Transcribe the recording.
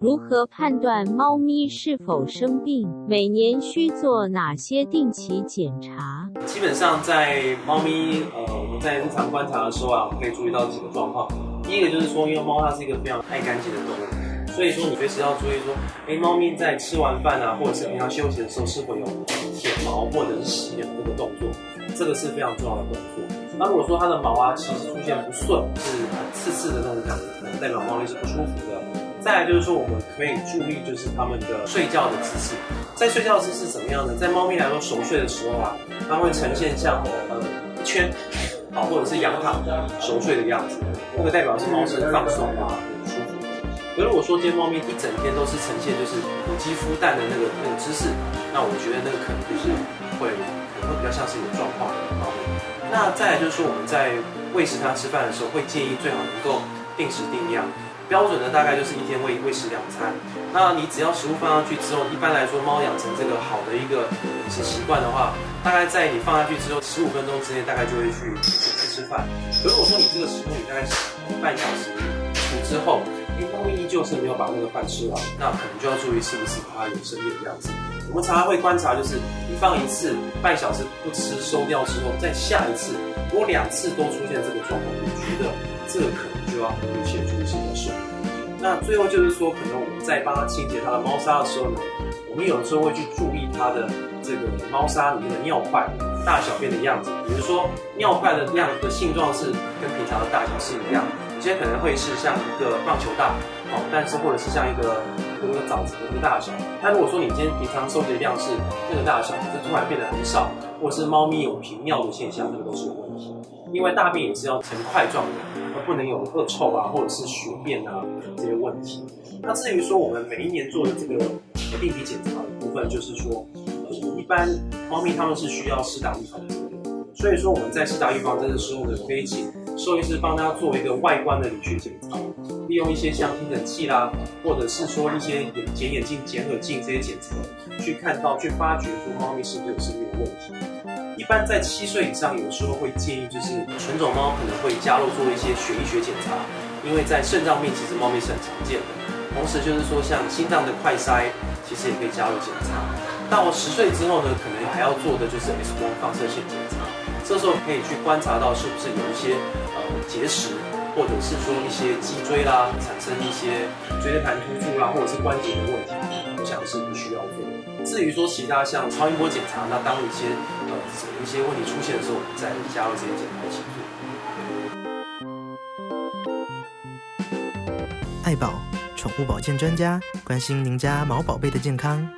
如何判断猫咪是否生病？每年需做哪些定期检查？基本上在猫咪，呃，我们在日常观察的时候啊，我们可以注意到几个状况。第一个就是说，因为猫它是一个非常爱干净的动物，所以说你随时要注意说，哎，猫咪在吃完饭啊，或者是平常休息的时候，是否有舔毛或者是洗脸这个动作，这个是非常重要的动作。那如果说它的毛啊，其实出现不顺，是刺刺的那种感觉，代表猫咪是不舒服的。再来就是说，我们可以注意就是它们的睡觉的姿势，在睡觉的姿势怎么样呢？在猫咪来说熟睡的时候啊，它会呈现像呃一圈，好或者是仰躺熟睡的样子，这个代表是猫是放松啊，很舒服。如果说今天猫咪一整天都是呈现就是母鸡孵蛋的那个那个姿势，那我觉得那个可能就是会可能会比较像是有状况的猫咪。那再来就是说，我们在喂食它吃饭的时候，会建议最好能够定时定量。标准的大概就是一天喂喂食两餐。那你只要食物放上去之后，一般来说猫养成这个好的一个饮食习惯的话，大概在你放下去之后十五分钟之内，大概就会去去吃饭。如果说你这个食物你大概半小时煮之后，因猫咪依旧是没有把那个饭吃完，那可能就要注意是不是它有生病的样子。我们常常会观察，就是你放一次半小时不吃收掉之后，再下一次，如果两次都出现这个状况，我觉得这个可能就要很明显注意什么事。那最后就是说，可能我们在帮它清洁它的猫砂的时候呢，我们有的时候会去注意它的这个猫砂里面的尿块大小便的样子，比如说尿块的样子的性状是跟平常的大小是一样，有些可能会是像一个棒球大，哦，但是或者是像一个一个枣子的一个大小。那如果说你今天平常收集的量是那个大小，可是突然变得很少，或者是猫咪有频尿的现象，那个都是有问题。因为大便也是要呈块状的，而不能有恶臭啊，或者是血便啊这些问题。那至于说我们每一年做的这个定期检查的部分，就是说，呃，一般猫咪它们是需要适当预防，所以说我们在适当预防针的时候呢，可以请兽医师帮它做一个外观的理学检查，利用一些像听诊器啦，或者是说一些眼检眼镜、检耳镜这些检测，去看到、去发掘说猫咪是不是有生病的问题。一般在七岁以上，有时候会建议就是纯种猫可能会加入做一些血液学检查，因为在肾脏病其实猫咪是很常见的。同时就是说像心脏的快筛，其实也可以加入检查。到十岁之后呢，可能还要做的就是 X 光放射线检查，这时候可以去观察到是不是有一些呃结石，或者是说一些脊椎啦产生一些椎间盘突出啦，或者是关节的问题，我想是不需要做。至于说其他像超音波检查，那当一些呃一些问题出现的时候，我们再加入这些检查一起做。爱宝宠物保健专家关心您家毛宝贝的健康。